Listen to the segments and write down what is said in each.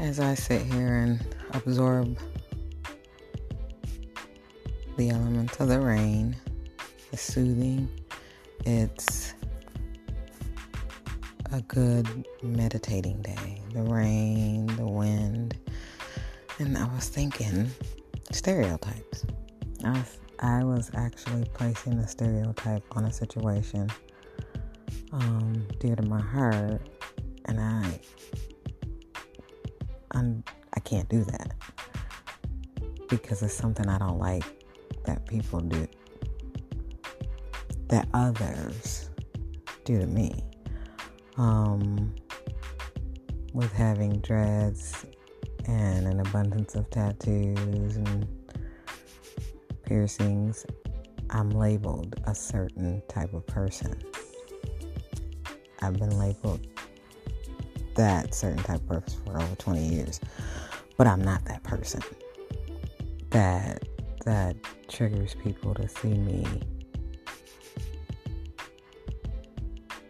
as I sit here and absorb the elements of the rain. It's soothing. It's a good meditating day. The rain, the wind. And I was thinking stereotypes. I was, I was actually placing a stereotype on a situation um, dear to my heart, and I I'm I can't do that because it's something I don't like that people do that others do to me. Um, with having dreads and an abundance of tattoos and piercings, I'm labeled a certain type of person. I've been labeled that certain type of person for over 20 years. But I'm not that person that that triggers people to see me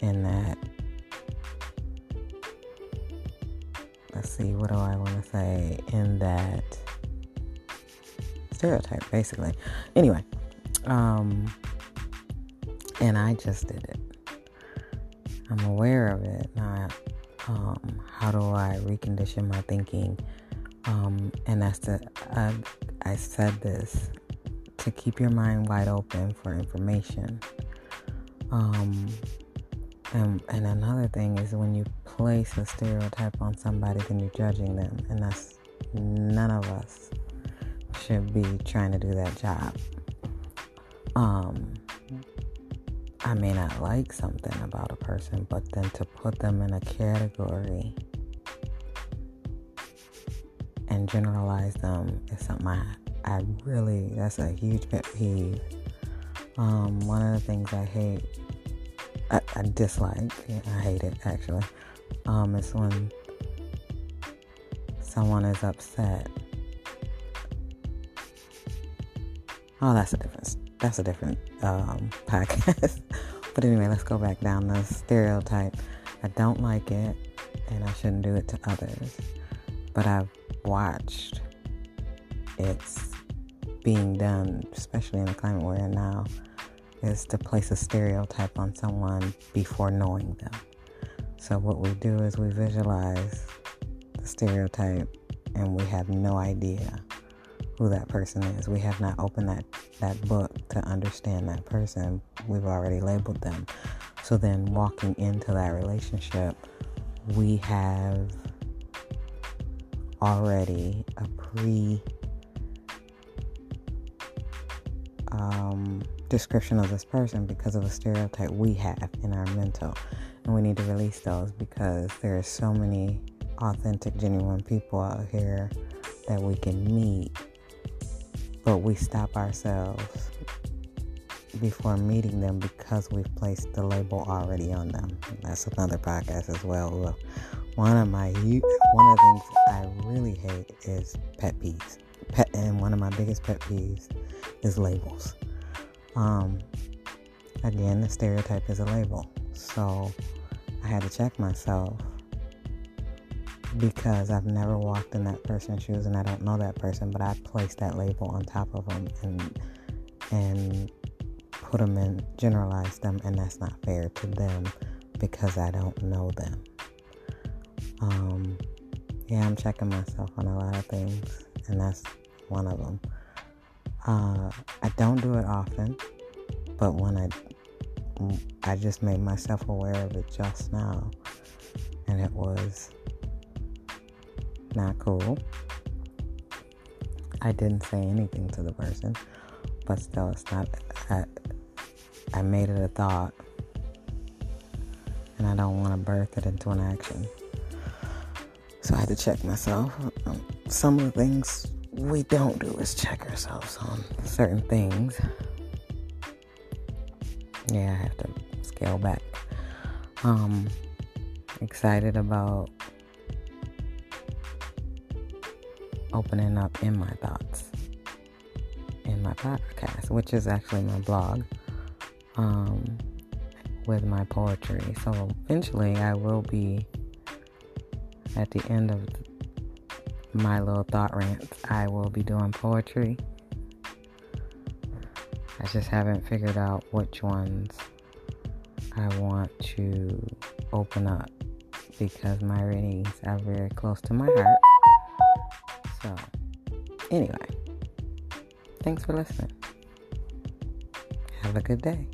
in that let's see what do I want to say in that stereotype basically. Anyway, um and I just did it. I'm aware of it. Now, um, how do I recondition my thinking? Um, and that's the, I, I said this to keep your mind wide open for information. Um, and, and another thing is when you place a stereotype on somebody, then you're judging them. And that's none of us should be trying to do that job. Um, I may not like something about a person, but then to put them in a category and generalize them is something I, I really, that's a huge pet peeve. Um, one of the things I hate, I, I dislike, I hate it actually, um, is when someone is upset. Oh, that's a different, that's a different um, podcast. but anyway, let's go back down the stereotype. I don't like it, and I shouldn't do it to others. But I've watched it's being done, especially in the climate we're in now, is to place a stereotype on someone before knowing them. So what we do is we visualize the stereotype and we have no idea who that person is. We have not opened that, that book to understand that person. We've already labeled them. So then walking into that relationship, we have already a pre um, description of this person because of a stereotype we have in our mental. And we need to release those because there are so many authentic, genuine people out here that we can meet but we stop ourselves before meeting them because we've placed the label already on them. That's another podcast as well. One of my one of the things I really hate is pet peeves. Pet and one of my biggest pet peeves is labels. Um, again, the stereotype is a label, so I had to check myself because I've never walked in that person's shoes and I don't know that person, but I placed that label on top of them and and put them in, generalize them, and that's not fair to them because I don't know them. Um, yeah, I'm checking myself on a lot of things, and that's one of them. Uh, I don't do it often, but when I I just made myself aware of it just now, and it was not cool. I didn't say anything to the person, but still, it's not. I, I made it a thought, and I don't want to birth it into an action. So I had to check myself. Um, some of the things we don't do is check ourselves on certain things. Yeah, I have to scale back. Um, excited about opening up in my thoughts in my podcast, which is actually my blog um, with my poetry. So eventually, I will be at the end of my little thought rants. I will be doing poetry. I just haven't figured out which ones I want to open up because my readings are very close to my heart. So, anyway, thanks for listening. Have a good day.